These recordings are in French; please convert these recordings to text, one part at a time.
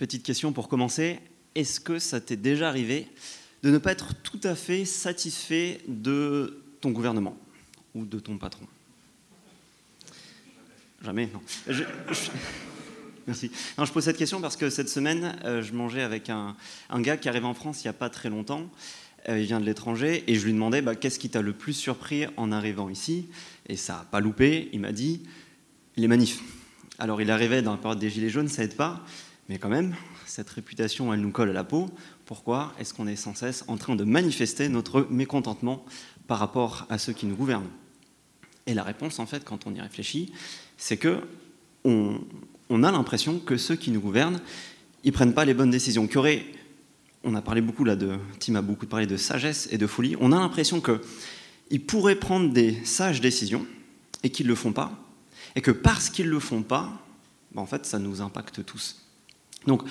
Petite question pour commencer. Est-ce que ça t'est déjà arrivé de ne pas être tout à fait satisfait de ton gouvernement ou de ton patron? Jamais, non. Merci. je pose cette question parce que cette semaine, euh, je mangeais avec un, gars qui arrive en France il n'y a pas très longtemps. Euh, il vient de l'étranger et je lui demandais bah, qu'est-ce qui t'a le plus surpris en arrivant ici? Et ça n'a pas loupé. Il m'a dit les manifs. Alors il arrivait dans la période des Gilets jaunes, ça aide pas. Mais quand même, cette réputation, elle nous colle à la peau. Pourquoi est-ce qu'on est sans cesse en train de manifester notre mécontentement par rapport à ceux qui nous gouvernent? Et la réponse, en fait, quand on y réfléchit, c'est que on, a l'impression que ceux qui nous gouvernent, ils prennent pas les bonnes décisions. on a parlé beaucoup là de, Tim a beaucoup parlé de sagesse et de folie. On a l'impression qu'ils pourraient prendre des sages décisions et qu'ils le font pas, et que parce qu'ils le font pas, ben, en fait, ça nous impacte tous. Donc,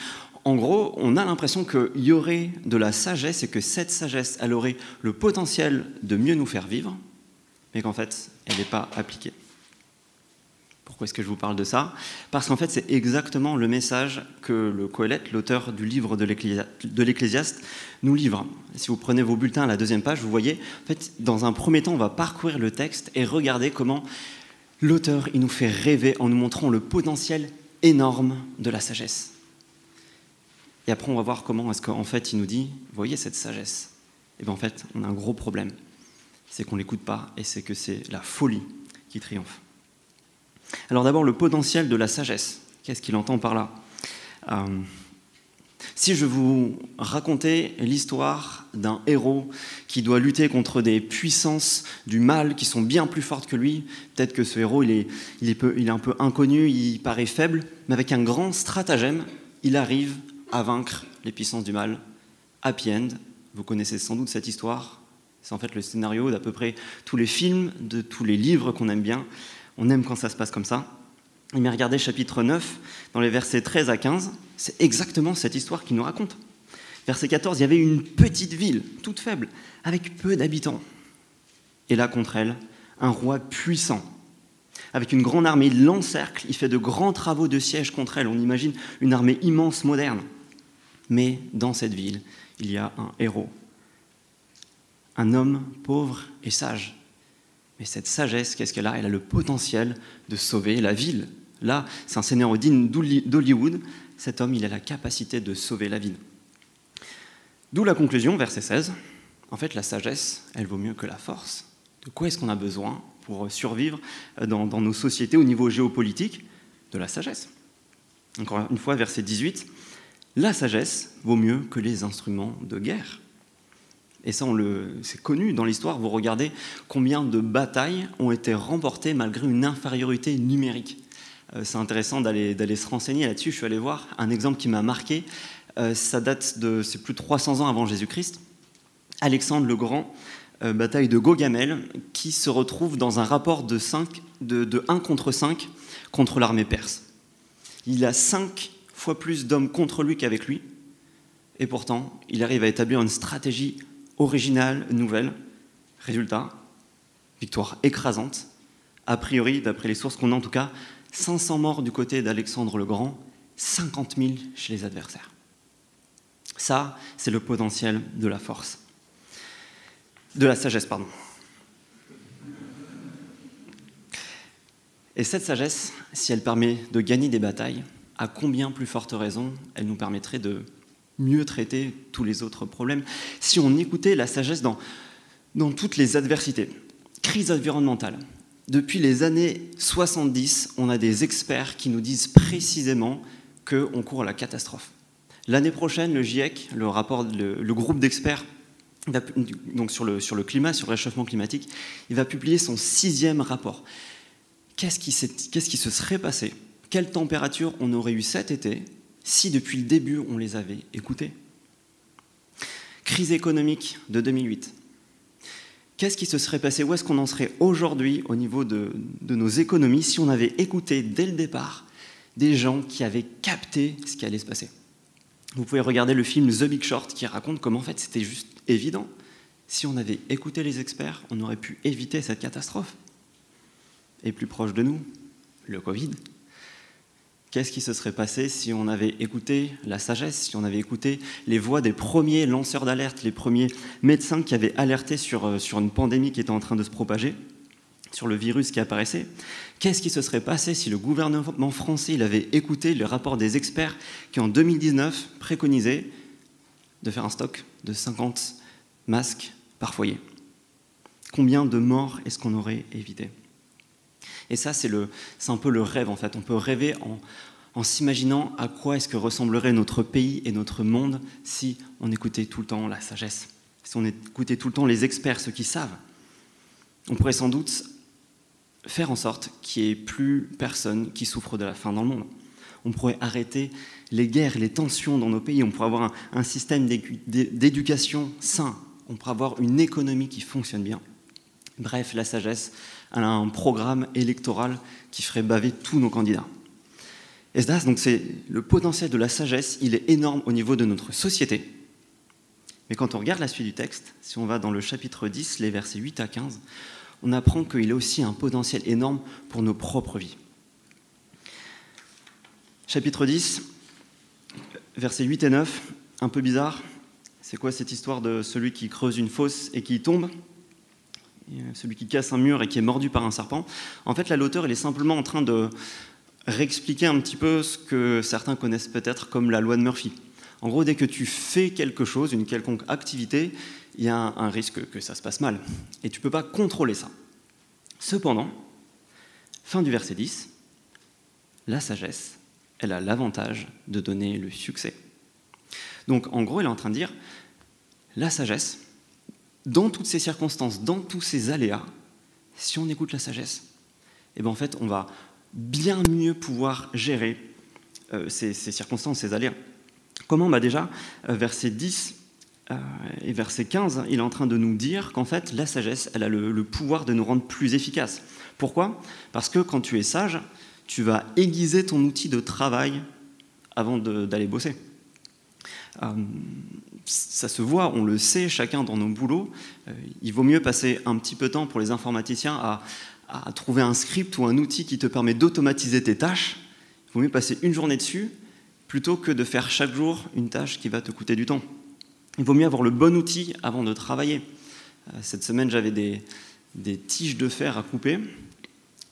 en gros, on a l'impression qu'il y aurait de la sagesse et que cette sagesse, elle aurait le potentiel de mieux nous faire vivre, mais qu'en fait, elle n'est pas appliquée. Pourquoi est-ce que je vous parle de ça? Parce qu'en fait, c'est exactement le message que le Coëlette, l'auteur du livre de l'Ecclésiaste, nous livre. Si vous prenez vos bulletins à la deuxième page, vous voyez, en fait, dans un premier temps, on va parcourir le texte et regarder comment l'auteur il nous fait rêver en nous montrant le potentiel énorme de la sagesse. Et après, on va voir comment est-ce qu'en fait, il nous dit, voyez cette sagesse? Et bien en fait, on a un gros problème. C'est qu'on ne l'écoute pas et c'est que c'est la folie qui triomphe. Alors d'abord, le potentiel de la sagesse. Qu'est-ce qu'il entend par là? Euh, Si je vous racontais l'histoire d'un héros qui doit lutter contre des puissances du mal qui sont bien plus fortes que lui, peut-être que ce héros, il est, il est un peu inconnu, il paraît faible, mais avec un grand stratagème, il arrive à vaincre les puissances du mal. Happy End, vous connaissez sans doute cette histoire. C'est en fait le scénario d'à peu près tous les films, de tous les livres qu'on aime bien. On aime quand ça se passe comme ça. Mais regardez chapitre 9, dans les versets 13 à 15, c'est exactement cette histoire qui nous raconte. Verset 14, il y avait une petite ville, toute faible, avec peu d'habitants. Et là, contre elle, un roi puissant, avec une grande armée, il l'encercle, il fait de grands travaux de siège contre elle. On imagine une armée immense, moderne. Mais dans cette ville, il y a un héros, un homme pauvre et sage. Mais cette sagesse, qu'est-ce qu'elle a? Elle a le potentiel de sauver la ville. Là, c'est un seigneur digne d'Hollywood. Cet homme, il a la capacité de sauver la ville. D'où la conclusion, verset 16. En fait, la sagesse, elle vaut mieux que la force. De quoi est-ce qu'on a besoin pour survivre dans, dans, nos sociétés au niveau géopolitique? De la sagesse. Encore une fois, verset 18. La sagesse vaut mieux que les instruments de guerre. Et ça, c'est connu dans l'histoire. Vous regardez combien de batailles ont été remportées malgré une infériorité numérique. Euh, c'est intéressant d'aller, se renseigner là-dessus. Je suis allé voir un exemple qui m'a marqué. Euh, ça date de, plus de 300 ans avant Jésus-Christ. Alexandre le Grand, euh, bataille de Gogamel, qui se retrouve dans un rapport de, 5, de, de 1 contre 5 contre l'armée perse. Il a 5 fois plus d'hommes contre lui qu'avec lui, et pourtant, il arrive à établir une stratégie originale, nouvelle. Résultat, victoire écrasante. A priori, d'après les sources qu'on a en tout cas, 500 morts du côté d'Alexandre le Grand, 50 000 chez les adversaires. Ça, c'est le potentiel de la force. De la sagesse, pardon. Et cette sagesse, si elle permet de gagner des batailles, à combien plus forte raison elle nous permettrait de mieux traiter tous les autres problèmes si on écoutait la sagesse dans, toutes les adversités. Crise environnementale. Depuis les années 70, on a des experts qui nous disent précisément qu'on court à la catastrophe. L'année prochaine, le GIEC, le, groupe d'experts sur, le, climat, sur le réchauffement climatique, il va publier son sixième rapport. Qu'est-ce qui se serait passé Quelle température on aurait eu cet été si depuis le début on les avait écoutés Crise économique de 2008. Qu'est-ce qui se serait passé? Où est-ce qu'on en serait aujourd'hui au niveau de, nos économies si on avait écouté dès le départ des gens qui avaient capté ce qui allait se passer? Vous pouvez regarder le film The Big Short qui raconte comment en fait c'était juste évident. Si on avait écouté les experts, on aurait pu éviter cette catastrophe. Et plus proche de nous, le Covid. Qu'est-ce qui se serait passé si on avait écouté la sagesse, si on avait écouté les voix des premiers lanceurs d'alerte, les premiers médecins qui avaient alerté sur, euh, une pandémie qui était en train de se propager, sur le virus qui apparaissait? Qu'est-ce qui se serait passé si le gouvernement français avait écouté le rapport des experts qui, en 2019, préconisaient de faire un stock de 50 masques par foyer? Combien de morts est-ce qu'on aurait évité? Et ça, c'est un peu le rêve, en fait. On peut rêver en, s'imaginant à quoi est-ce que ressemblerait notre pays et notre monde si on écoutait tout le temps la sagesse, si on écoutait tout le temps les experts, ceux qui savent. On pourrait sans doute faire en sorte qu'il n'y ait plus personne qui souffre de la faim dans le monde. On pourrait arrêter les guerres, les tensions dans nos pays. On pourrait avoir un système d'éducation sain. On pourrait avoir une économie qui fonctionne bien. Bref, la sagesse, a un programme électoral qui ferait baver tous nos candidats. Ça, donc c'est le potentiel de la sagesse, il est énorme au niveau de notre société. Mais quand on regarde la suite du texte, si on va dans le chapitre 10, les versets 8 à 15, on apprend qu'il a aussi un potentiel énorme pour nos propres vies. Chapitre 10, versets 8 et 9, un peu bizarre. C'est quoi cette histoire de celui qui creuse une fosse et qui y tombe? Celui qui casse un mur et qui est mordu par un serpent. En fait, là, l'auteur, il est simplement en train de réexpliquer un petit peu ce que certains connaissent peut-être comme la loi de Murphy. En gros, dès que tu fais quelque chose, une quelconque activité, il y a un, risque que ça se passe mal. Et tu ne peux pas contrôler ça. Cependant, fin du verset 10, la sagesse, elle a l'avantage de donner le succès. Donc en gros, il est en train de dire, la sagesse, dans toutes ces circonstances, dans tous ces aléas, si on écoute la sagesse, eh ben en fait, on va bien mieux pouvoir gérer euh, ces, circonstances, ces aléas. Comment? Bah Déjà, euh, verset 10 euh, et verset 15, il est en train de nous dire qu'en fait, la sagesse, elle a le, pouvoir de nous rendre plus efficaces. Pourquoi? Parce que quand tu es sage, tu vas aiguiser ton outil de travail avant d'aller bosser ça se voit, on le sait, chacun dans nos boulots. Euh, il vaut mieux passer un petit peu de temps pour les informaticiens à, trouver un script ou un outil qui te permet d'automatiser tes tâches. Il vaut mieux passer une journée dessus plutôt que de faire chaque jour une tâche qui va te coûter du temps. Il vaut mieux avoir le bon outil avant de travailler. Euh, cette semaine, j'avais des, tiges de fer à couper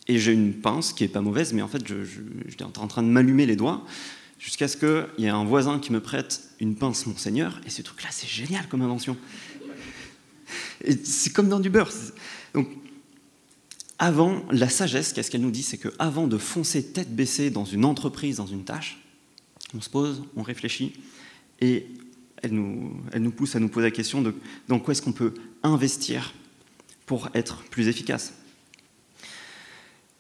et j'ai une pince qui est pas mauvaise, mais en fait, j'étais en train de m'allumer les doigts jusqu'à ce qu'il y ait un voisin qui me prête une pince Monseigneur, et ce truc-là, c'est génial comme invention. C'est comme dans du beurre. Donc, avant, la sagesse, qu'est-ce qu'elle nous dit? C'est qu'avant de foncer tête baissée dans une entreprise, dans une tâche, on se pose, on réfléchit, et elle nous, elle nous pousse à nous poser la question de dans quoi est-ce qu'on peut investir pour être plus efficace.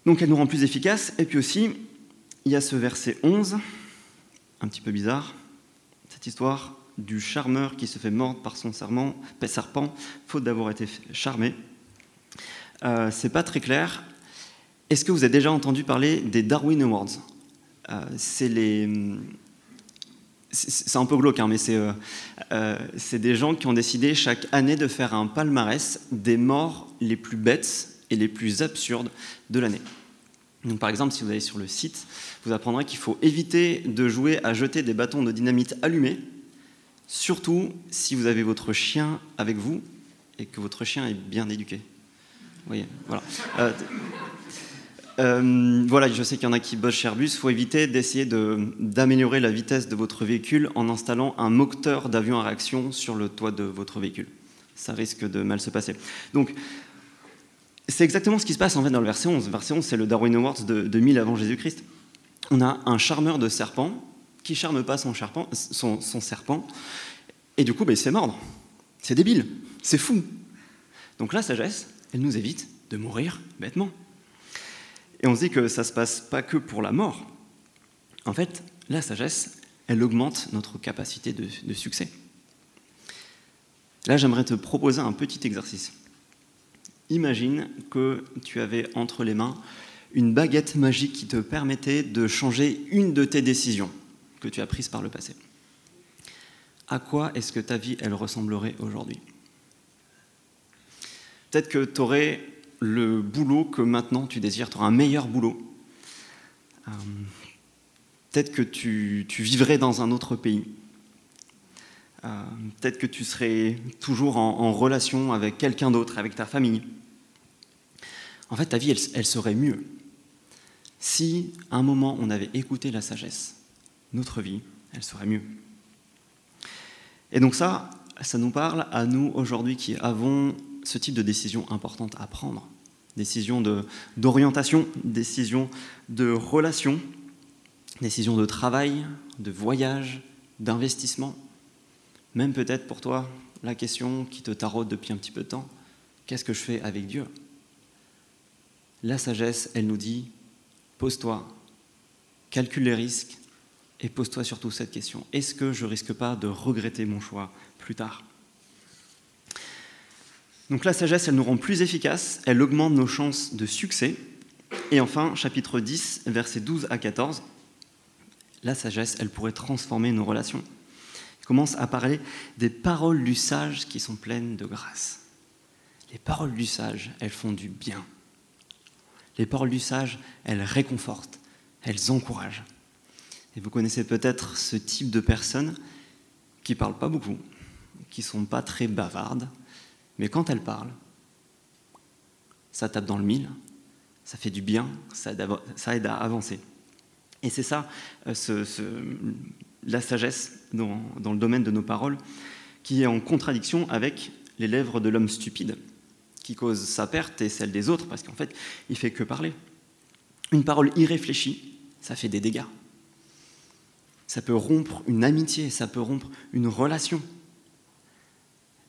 Donc elle nous rend plus efficace, et puis aussi, il y a ce verset 11 un petit peu bizarre, cette histoire du charmeur qui se fait mordre par son serment, serpent, faute d'avoir été charmé. Euh, c'est pas très clair. Est-ce que vous avez déjà entendu parler des Darwin Awards? Euh, C'est les. C'est un peu glauque, hein, mais euh, c'est des gens qui ont décidé chaque année de faire un palmarès des morts les plus bêtes et les plus absurdes de l'année. Donc, par exemple, si vous allez sur le site, vous apprendrez qu'il faut éviter de jouer à jeter des bâtons de dynamite allumés, surtout si vous avez votre chien avec vous et que votre chien est bien éduqué. Vous voyez, voilà. Euh, euh, voilà, je sais qu'il y en a qui bossent chez Airbus. Il faut éviter d'essayer d'améliorer la vitesse de votre véhicule en installant un moteur d'avion à réaction sur le toit de votre véhicule. Ça risque de mal se passer. Donc, c'est exactement ce qui se passe en fait dans le verset 11. Le verset 11, c'est le Darwin Awards de, 2000 avant Jésus-Christ. On a un charmeur de serpent qui charme pas son, son, serpent, et du coup, ben, il se fait mordre. C'est débile, c'est fou. Donc la sagesse, elle nous évite de mourir bêtement. Et on se dit que ça se passe pas que pour la mort. En fait, la sagesse, elle augmente notre capacité de succès. Là, j'aimerais te proposer un petit exercice. Imagine que tu avais entre les mains une baguette magique qui te permettait de changer une de tes décisions que tu as prises par le passé. À quoi est-ce que ta vie, elle ressemblerait aujourd'hui? Peut-être que tu aurais le boulot que maintenant tu désires, tu auras un meilleur boulot. Euh, Peut-être que tu, vivrais dans un autre pays. Euh, peut-être que tu serais toujours en, relation avec quelqu'un d'autre, avec ta famille. En fait, ta vie, elle, serait mieux si, à un moment, on avait écouté la sagesse. Notre vie, elle serait mieux. Et donc ça, ça nous parle à nous aujourd'hui qui avons ce type de décision importante à prendre. Décision d'orientation, décision de relation, décision de travail, de voyage, d'investissement. Même peut-être pour toi, la question qui te taraude depuis un petit peu de temps, qu'est-ce que je fais avec Dieu? La sagesse, elle nous dit, pose-toi, calcule les risques et pose-toi surtout cette question. Est-ce que je risque pas de regretter mon choix plus tard? Donc la sagesse, elle nous rend plus efficaces, elle augmente nos chances de succès. Et enfin, chapitre 10, versets 12 à 14, la sagesse, elle pourrait transformer nos relations. Commence à parler des paroles du sage qui sont pleines de grâce. Les paroles du sage, elles font du bien. Les paroles du sage, elles réconfortent, elles encouragent. Et vous connaissez peut-être ce type de personnes qui ne parlent pas beaucoup, qui ne sont pas très bavardes, mais quand elles parlent, ça tape dans le mille, ça fait du bien, ça aide à avancer. Et c'est ça, euh, la sagesse dans, le domaine de nos paroles, qui est en contradiction avec les lèvres de l'homme stupide, qui cause sa perte et celle des autres, parce qu'en fait, il fait que parler. Une parole irréfléchie, ça fait des dégâts. Ça peut rompre une amitié, ça peut rompre une relation.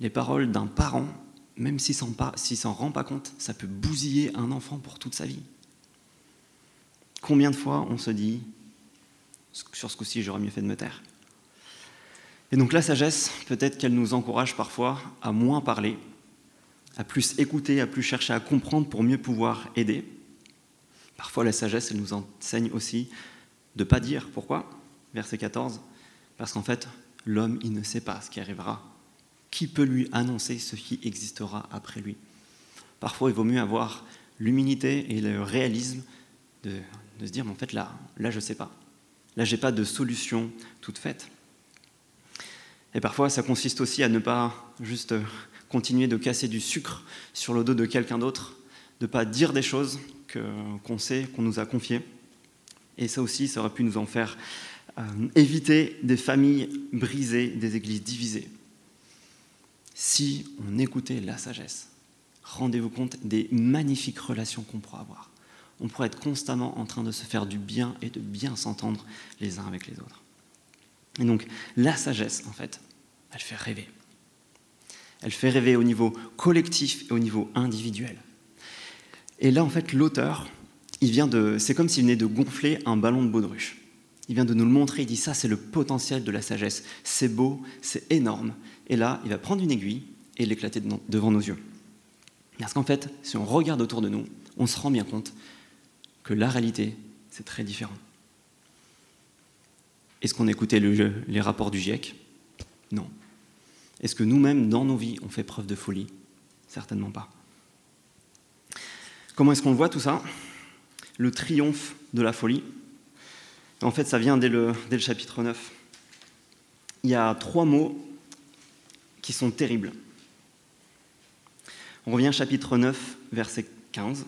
Les paroles d'un parent, même s'il ne s'en rend pas compte, ça peut bousiller un enfant pour toute sa vie. Combien de fois on se dit, sur ce coup-ci, j'aurais mieux fait de me taire Et donc la sagesse, peut-être qu'elle nous encourage parfois à moins parler, à plus écouter, à plus chercher à comprendre pour mieux pouvoir aider. Parfois la sagesse, elle nous enseigne aussi de ne pas dire. Pourquoi Verset 14. Parce qu'en fait, l'homme, il ne sait pas ce qui arrivera. Qui peut lui annoncer ce qui existera après lui? Parfois, il vaut mieux avoir l'humilité et le réalisme de, de se dire, mais en fait, là, là je ne sais pas. Là, je n'ai pas de solution toute faite. Et parfois, ça consiste aussi à ne pas juste continuer de casser du sucre sur le dos de quelqu'un d'autre, de ne pas dire des choses qu'on sait, qu'on nous a confiées. Et ça aussi, ça aurait pu nous en faire euh, éviter des familles brisées, des églises divisées. Si on écoutait la sagesse, rendez-vous compte des magnifiques relations qu'on pourra avoir on pourrait être constamment en train de se faire du bien et de bien s'entendre les uns avec les autres. Et donc, la sagesse, en fait, elle fait rêver. Elle fait rêver au niveau collectif et au niveau individuel. Et là, en fait, l'auteur, il vient de, c'est comme s'il venait de gonfler un ballon de baudruche. Il vient de nous le montrer, il dit ça, c'est le potentiel de la sagesse. C'est beau, c'est énorme. Et là, il va prendre une aiguille et l'éclater devant nos yeux. Parce qu'en fait, si on regarde autour de nous, on se rend bien compte que la réalité, c'est très différent. Est-ce qu'on écoutait le, les rapports du GIEC? Non. Est-ce que nous-mêmes, dans nos vies, on fait preuve de folie? Certainement pas. Comment est-ce qu'on voit tout ça? Le triomphe de la folie. En fait, ça vient dès le, dès le chapitre 9. Il y a trois mots qui sont terribles. On revient au chapitre 9, verset 15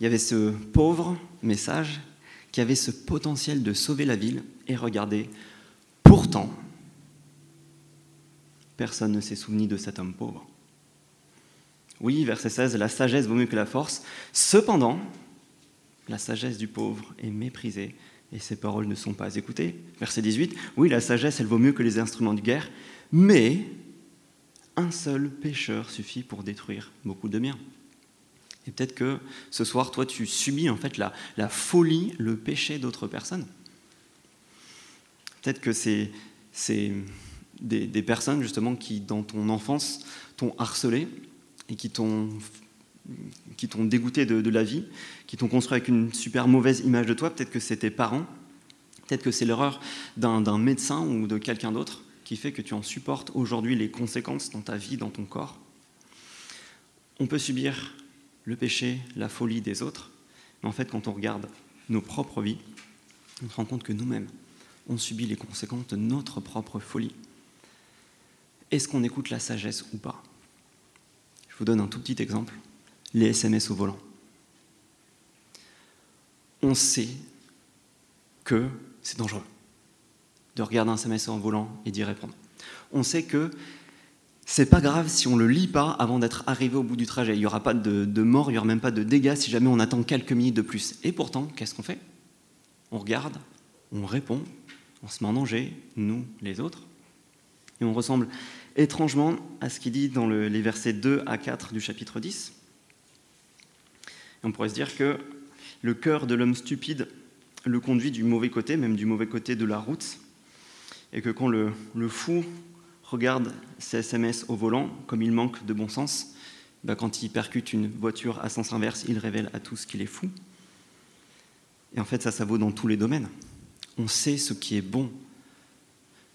il y avait ce pauvre message qui avait ce potentiel de sauver la ville. Et regardez, pourtant, personne ne s'est souvenu de cet homme pauvre. Oui, verset 16, la sagesse vaut mieux que la force. Cependant, la sagesse du pauvre est méprisée et ses paroles ne sont pas écoutées. Verset 18, oui, la sagesse, elle vaut mieux que les instruments de guerre, mais un seul pécheur suffit pour détruire beaucoup de biens. Et peut-être que ce soir, toi, tu subis en fait la, folie, le péché d'autres personnes. Peut-être que c'est des, personnes justement qui, dans ton enfance, t'ont harcelé et qui t'ont dégoûté de, la vie, qui t'ont construit avec une super mauvaise image de toi. Peut-être que c'est tes parents, peut-être que c'est l'erreur d'un médecin ou de quelqu'un d'autre qui fait que tu en supportes aujourd'hui les conséquences dans ta vie, dans ton corps. On peut subir le péché, la folie des autres. Mais en fait, quand on regarde nos propres vies, on se rend compte que nous-mêmes, on subit les conséquences de notre propre folie. Est-ce qu'on écoute la sagesse ou pas? Je vous donne un tout petit exemple, les SMS au volant. On sait que c'est dangereux de regarder un SMS en volant et d'y répondre. On sait que c'est pas grave si on le lit pas avant d'être arrivé au bout du trajet. Il n'y aura pas de, de mort, il n'y aura même pas de dégâts si jamais on attend quelques minutes de plus. Et pourtant, qu'est-ce qu'on fait? On regarde, on répond, on se met en danger, nous, les autres. Et on ressemble étrangement à ce qu'il dit dans le, les versets 2 à 4 du chapitre 10. Et on pourrait se dire que le cœur de l'homme stupide le conduit du mauvais côté, même du mauvais côté de la route, et que quand le, le fou regarde ses SMS au volant, comme il manque de bon sens, bah quand il percute une voiture à sens inverse, il révèle à tous qu'il est fou. Et en fait, ça, ça vaut dans tous les domaines. On sait ce qui est bon.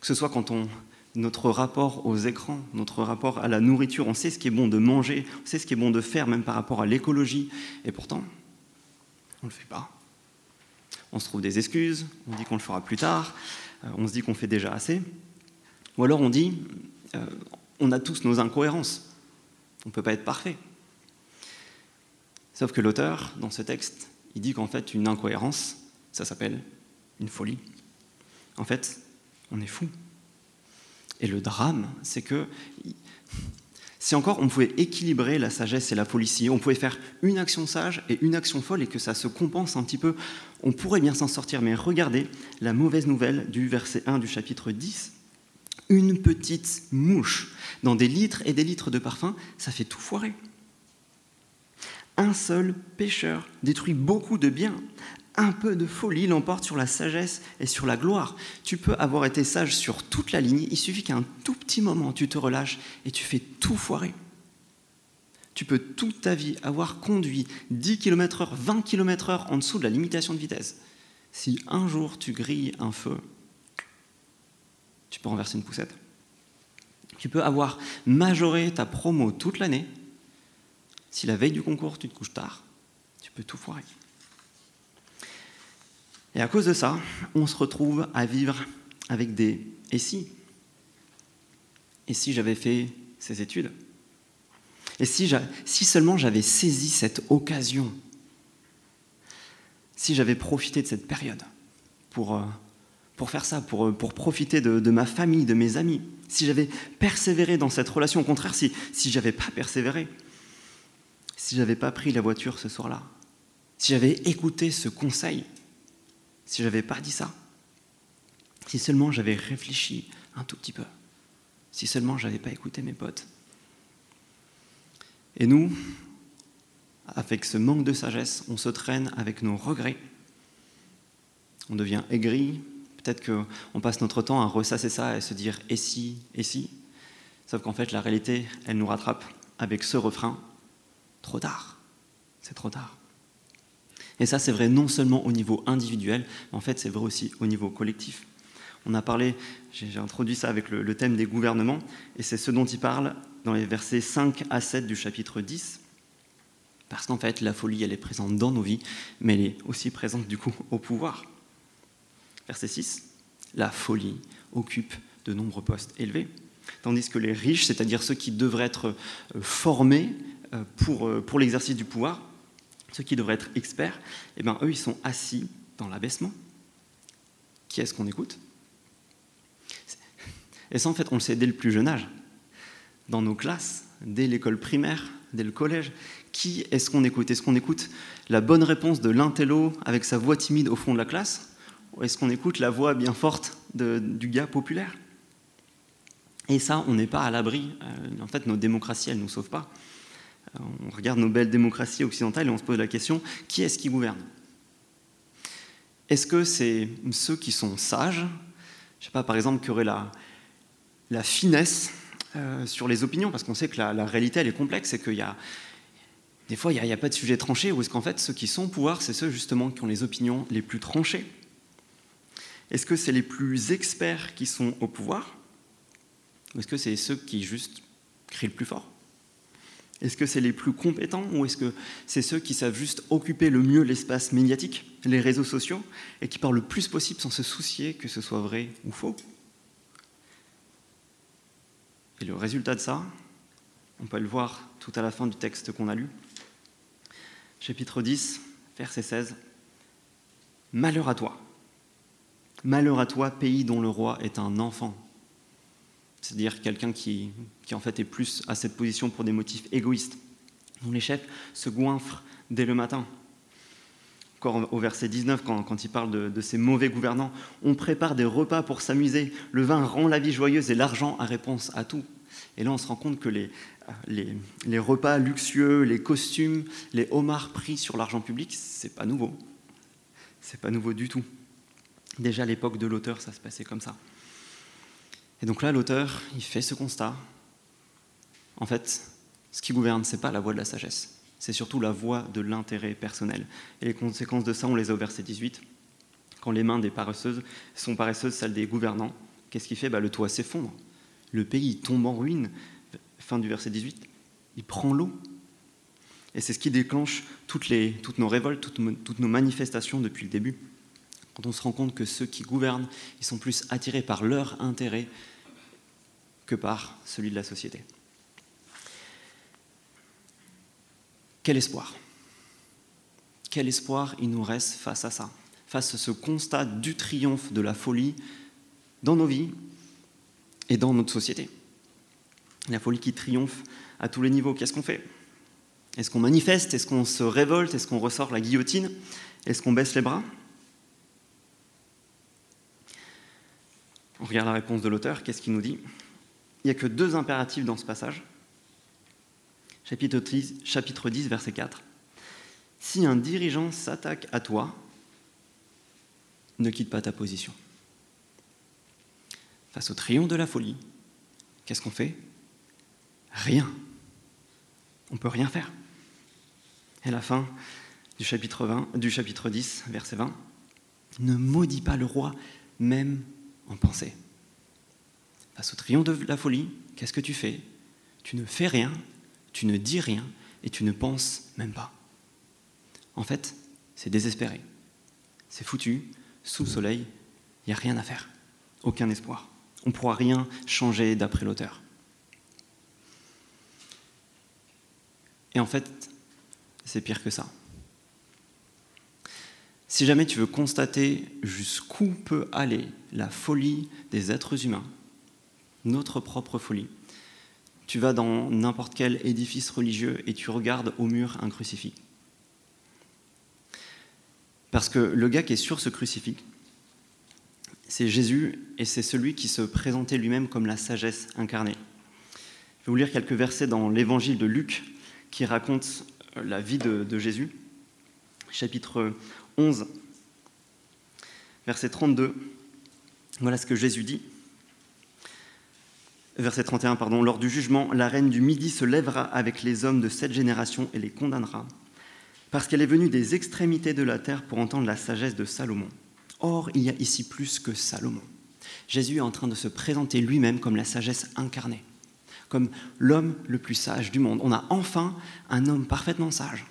Que ce soit quand on, notre rapport aux écrans, notre rapport à la nourriture, on sait ce qui est bon de manger, on sait ce qui est bon de faire, même par rapport à l'écologie. Et pourtant, on ne le fait pas. On se trouve des excuses, on dit qu'on le fera plus tard, euh, on se dit qu'on fait déjà assez. Ou alors on dit, euh, on a tous nos incohérences, on ne peut pas être parfait. Sauf que l'auteur, dans ce texte, il dit qu'en fait, une incohérence, ça s'appelle une folie. En fait, on est fou. Et le drame, c'est que si encore on pouvait équilibrer la sagesse et la folie, si on pouvait faire une action sage et une action folle et que ça se compense un petit peu, on pourrait bien s'en sortir. Mais regardez la mauvaise nouvelle du verset 1 du chapitre 10. Une petite mouche dans des litres et des litres de parfum, ça fait tout foirer. Un seul pécheur détruit beaucoup de biens. Un peu de folie l'emporte sur la sagesse et sur la gloire. Tu peux avoir été sage sur toute la ligne, il suffit qu'un tout petit moment tu te relâches et tu fais tout foirer. Tu peux toute ta vie avoir conduit 10 km/h, 20 km/h en dessous de la limitation de vitesse. Si un jour tu grilles un feu, tu peux renverser une poussette. Tu peux avoir majoré ta promo toute l'année. Si la veille du concours tu te couches tard, tu peux tout foirer. Et à cause de ça, on se retrouve à vivre avec des et si Et si j'avais fait ces études Et si, si seulement j'avais saisi cette occasion? Si j'avais profité de cette période pour, euh, pour faire ça, pour, euh, pour profiter de, de, ma famille, de mes amis Si j'avais persévéré dans cette relation, au contraire, si, si j'avais pas persévéré, si j'avais pas pris la voiture ce soir-là, si j'avais écouté ce conseil, si je n'avais pas dit ça, si seulement j'avais réfléchi un tout petit peu, si seulement je n'avais pas écouté mes potes. Et nous, avec ce manque de sagesse, on se traîne avec nos regrets, on devient aigri, peut-être qu'on passe notre temps à ressasser ça et se dire et si, et si, sauf qu'en fait la réalité, elle nous rattrape avec ce refrain, trop tard, c'est trop tard. Et ça, c'est vrai non seulement au niveau individuel, mais en fait, c'est vrai aussi au niveau collectif. On a parlé, j'ai introduit ça avec le, le, thème des gouvernements, et c'est ce dont il parle dans les versets 5 à 7 du chapitre 10. Parce qu'en fait, la folie, elle est présente dans nos vies, mais elle est aussi présente du coup au pouvoir. Verset 6. La folie occupe de nombreux postes élevés, tandis que les riches, c'est-à-dire ceux qui devraient être formés pour, pour l'exercice du pouvoir, ceux qui devraient être experts, eh bien, eux, ils sont assis dans l'abaissement. Qui est-ce qu'on écoute? Et ça, en fait, on le sait dès le plus jeune âge. Dans nos classes, dès l'école primaire, dès le collège, qui est-ce qu'on écoute? Est-ce qu'on écoute la bonne réponse de l'intello avec sa voix timide au fond de la classe est-ce qu'on écoute la voix bien forte du gars populaire? Et ça, on n'est pas à l'abri. En fait, nos démocraties, elles ne nous sauvent pas. On regarde nos belles démocraties occidentales et on se pose la question, qui est-ce qui gouverne? Est-ce que c'est ceux qui sont sages? Je ne sais pas, par exemple, qui auraient la, finesse euh, sur les opinions, parce qu'on sait que la, réalité, elle est complexe, et qu'il y a... Des fois, il n'y a, pas de sujet tranché, ou est-ce qu'en fait, ceux qui sont au pouvoir, c'est ceux justement qui ont les opinions les plus tranchées? Est-ce que c'est les plus experts qui sont au pouvoir? Ou est-ce que c'est ceux qui juste crient le plus fort? Est-ce que c'est les plus compétents ou est-ce que c'est ceux qui savent juste occuper le mieux l'espace médiatique, les réseaux sociaux, et qui parlent le plus possible sans se soucier que ce soit vrai ou faux? Et le résultat de ça, on peut le voir tout à la fin du texte qu'on a lu. Chapitre 10, verset 16. Malheur à toi. Malheur à toi, pays dont le roi est un enfant. C'est-à-dire quelqu'un qui, qui, en fait est plus à cette position pour des motifs égoïstes, dont les chefs se goinfrent dès le matin. Au verset 19, quand, quand il parle de, de, ces mauvais gouvernants, on prépare des repas pour s'amuser, le vin rend la vie joyeuse et l'argent a réponse à tout. Et là, on se rend compte que les, les, les repas luxueux, les costumes, les homards pris sur l'argent public, c'est pas nouveau. C'est pas nouveau du tout. Déjà à l'époque de l'auteur, ça se passait comme ça. Et donc là, l'auteur, il fait ce constat. En fait, ce qui gouverne, ce n'est pas la voie de la sagesse, c'est surtout la voie de l'intérêt personnel. Et les conséquences de ça, on les a au verset 18. Quand les mains des paresseuses sont paresseuses, celles des gouvernants, qu'est-ce qu'il fait? Bah, Le toit s'effondre, le pays tombe en ruine. Fin du verset 18, il prend l'eau. Et c'est ce qui déclenche toutes, les, toutes nos révoltes, toutes, toutes nos manifestations depuis le début quand on se rend compte que ceux qui gouvernent, ils sont plus attirés par leur intérêt que par celui de la société. Quel espoir? Quel espoir il nous reste face à ça, face à ce constat du triomphe de la folie dans nos vies et dans notre société. La folie qui triomphe à tous les niveaux, qu'est-ce qu'on fait? Est-ce qu'on manifeste? Est-ce qu'on se révolte? Est-ce qu'on ressort la guillotine? Est-ce qu'on baisse les bras? On regarde la réponse de l'auteur, qu'est-ce qu'il nous dit? Il n'y a que deux impératifs dans ce passage. Chapitre 10, chapitre 10, verset 4. Si un dirigeant s'attaque à toi, ne quitte pas ta position. Face au triomphe de la folie, qu'est-ce qu'on fait? Rien. On ne peut rien faire. Et la fin du chapitre, 20, du chapitre 10, verset 20. Ne maudis pas le roi, même en pensée. Face au triomphe de la folie, qu'est-ce que tu fais? Tu ne fais rien, tu ne dis rien et tu ne penses même pas. En fait, c'est désespéré. C'est foutu, sous le soleil, il n'y a rien à faire. Aucun espoir. On ne pourra rien changer d'après l'auteur. Et en fait, c'est pire que ça. Si jamais tu veux constater jusqu'où peut aller la folie des êtres humains, notre propre folie, tu vas dans n'importe quel édifice religieux et tu regardes au mur un crucifix. Parce que le gars qui est sur ce crucifix, c'est Jésus et c'est celui qui se présentait lui-même comme la sagesse incarnée. Je vais vous lire quelques versets dans l'évangile de Luc qui raconte la vie de, Jésus. Chapitre 11, verset 32. Voilà ce que Jésus dit. Verset 31, pardon. Lors du jugement, la reine du Midi se lèvera avec les hommes de cette génération et les condamnera, parce qu'elle est venue des extrémités de la terre pour entendre la sagesse de Salomon. Or, il y a ici plus que Salomon. Jésus est en train de se présenter lui-même comme la sagesse incarnée, comme l'homme le plus sage du monde. On a enfin un homme parfaitement sage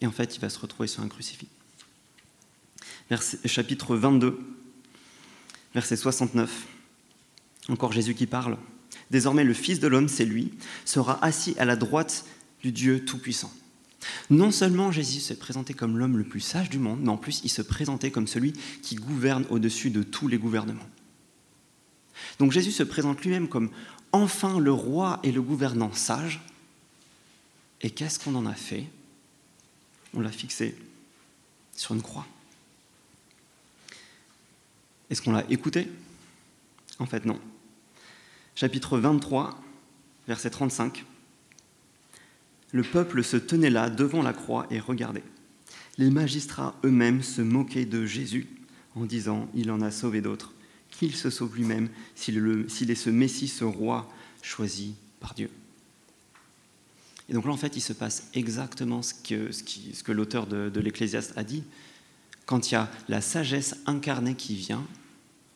et en fait, il va se retrouver sur un crucifix. chapitre 22, verset 69. Encore Jésus qui parle. Désormais, le Fils de l'homme, c'est lui, sera assis à la droite du Dieu Tout-Puissant. Non seulement Jésus se présentait comme l'homme le plus sage du monde, mais en plus il se présentait comme celui qui gouverne au-dessus de tous les gouvernements. Donc Jésus se présente lui-même comme enfin le roi et le gouvernant sage. Et qu'est-ce qu'on en a fait? On l'a fixé sur une croix. Est-ce qu'on l'a écouté? En fait, non. Chapitre 23, verset 35. Le peuple se tenait là devant la croix et regardait. Les magistrats eux-mêmes se moquaient de Jésus en disant Il en a sauvé d'autres, qu'il se sauve lui-même s'il est ce Messie, ce roi choisi par Dieu. Et donc là, en fait, il se passe exactement ce que, l'auteur de, de l'Ecclésiaste a dit. Quand il y a la sagesse incarnée qui vient,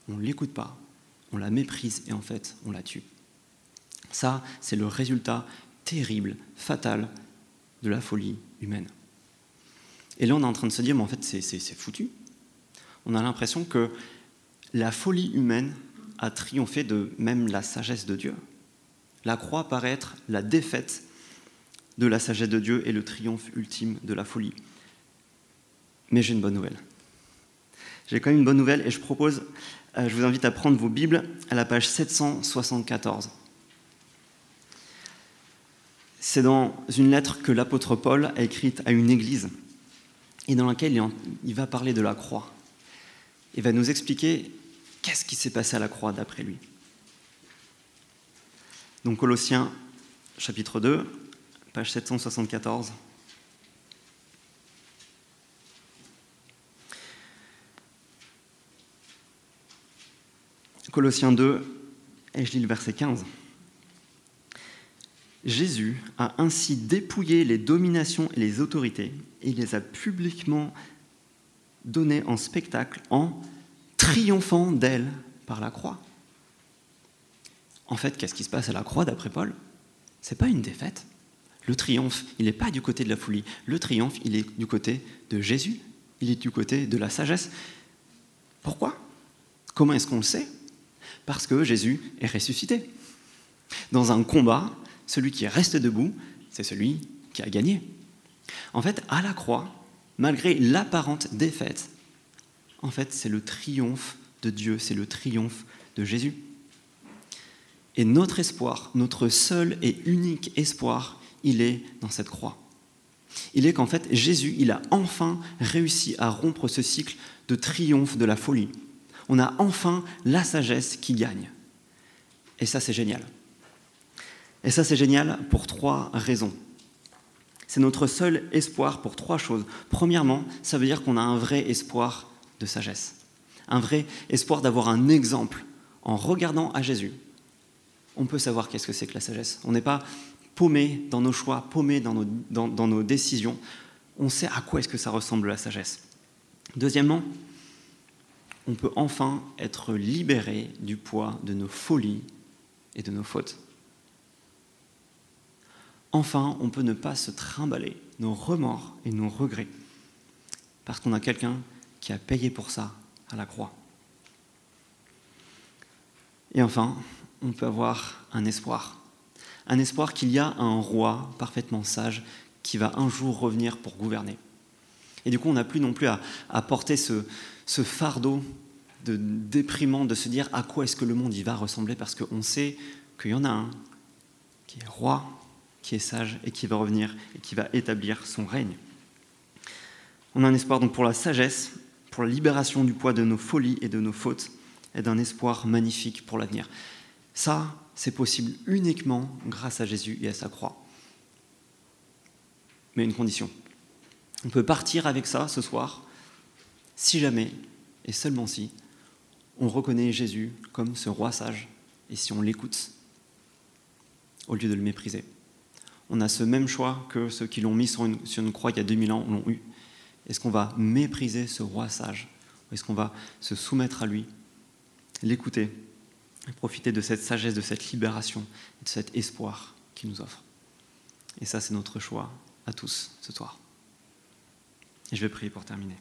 on ne l'écoute pas, on la méprise et en fait, on la tue. Ça, c'est le résultat terrible, fatale de la folie humaine. Et là, on est en train de se dire, mais en fait, c'est foutu. On a l'impression que la folie humaine a triomphé de même la sagesse de Dieu. La croix paraît être la défaite de la sagesse de Dieu et le triomphe ultime de la folie. Mais j'ai une bonne nouvelle. J'ai quand même une bonne nouvelle et je propose, euh, je vous invite à prendre vos Bibles à la page 774. C'est dans une lettre que l'apôtre Paul a écrite à une église et dans laquelle il va parler de la croix. Il va nous expliquer qu'est-ce qui s'est passé à la croix d'après lui. Donc Colossiens chapitre 2, page 774. Colossiens 2, et je lis le verset 15. Jésus a ainsi dépouillé les dominations et les autorités et les a publiquement données en spectacle en triomphant d'elles par la croix. En fait, qu'est-ce qui se passe à la croix d'après Paul? C'est pas une défaite. Le triomphe, il n'est pas du côté de la folie. Le triomphe, il est du côté de Jésus. Il est du côté de la sagesse. Pourquoi? Comment est-ce qu'on le sait? Parce que Jésus est ressuscité. Dans un combat, celui qui reste debout, c'est celui qui a gagné. En fait, à la croix, malgré l'apparente défaite, en fait, c'est le triomphe de Dieu, c'est le triomphe de Jésus. Et notre espoir, notre seul et unique espoir, il est dans cette croix. Il est qu'en fait, Jésus, il a enfin réussi à rompre ce cycle de triomphe de la folie. On a enfin la sagesse qui gagne. Et ça, c'est génial. Et ça, c'est génial pour trois raisons. C'est notre seul espoir pour trois choses. Premièrement, ça veut dire qu'on a un vrai espoir de sagesse, un vrai espoir d'avoir un exemple. En regardant à Jésus, on peut savoir qu'est-ce que c'est que la sagesse. On n'est pas paumé dans nos choix, paumé dans nos, dans nos décisions. On sait à quoi est-ce que ça ressemble la sagesse. Deuxièmement, on peut enfin être libéré du poids de nos folies et de nos fautes. Enfin, on peut ne pas se trimballer nos remords et nos regrets, parce qu'on a quelqu'un qui a payé pour ça à la croix. Et enfin, on peut avoir un espoir, un espoir qu'il y a un roi parfaitement sage qui va un jour revenir pour gouverner. Et du coup, on n'a plus non plus à, porter ce, fardeau de déprimant de se dire à quoi est-ce que le monde y va ressembler, parce qu'on sait qu'il y en a un qui est roi, qui est sage et qui va revenir et qui va établir son règne. On a un espoir donc pour la sagesse, pour la libération du poids de nos folies et de nos fautes, et d'un espoir magnifique pour l'avenir. Ça, c'est possible uniquement grâce à Jésus et à sa croix. Mais une condition. On peut partir avec ça ce soir si jamais, et seulement si, on reconnaît Jésus comme ce roi sage et si on l'écoute au lieu de le mépriser on a ce même choix que ceux qui l'ont mis sur une, croix il y a 2000 ans l'ont eu. Est-ce qu'on va mépriser ce roi sage est-ce qu'on va se soumettre à lui, l'écouter profiter de cette sagesse, de cette libération, de cet espoir qu'il nous offre Et ça, c'est notre choix à tous ce soir. Et je vais prier pour terminer.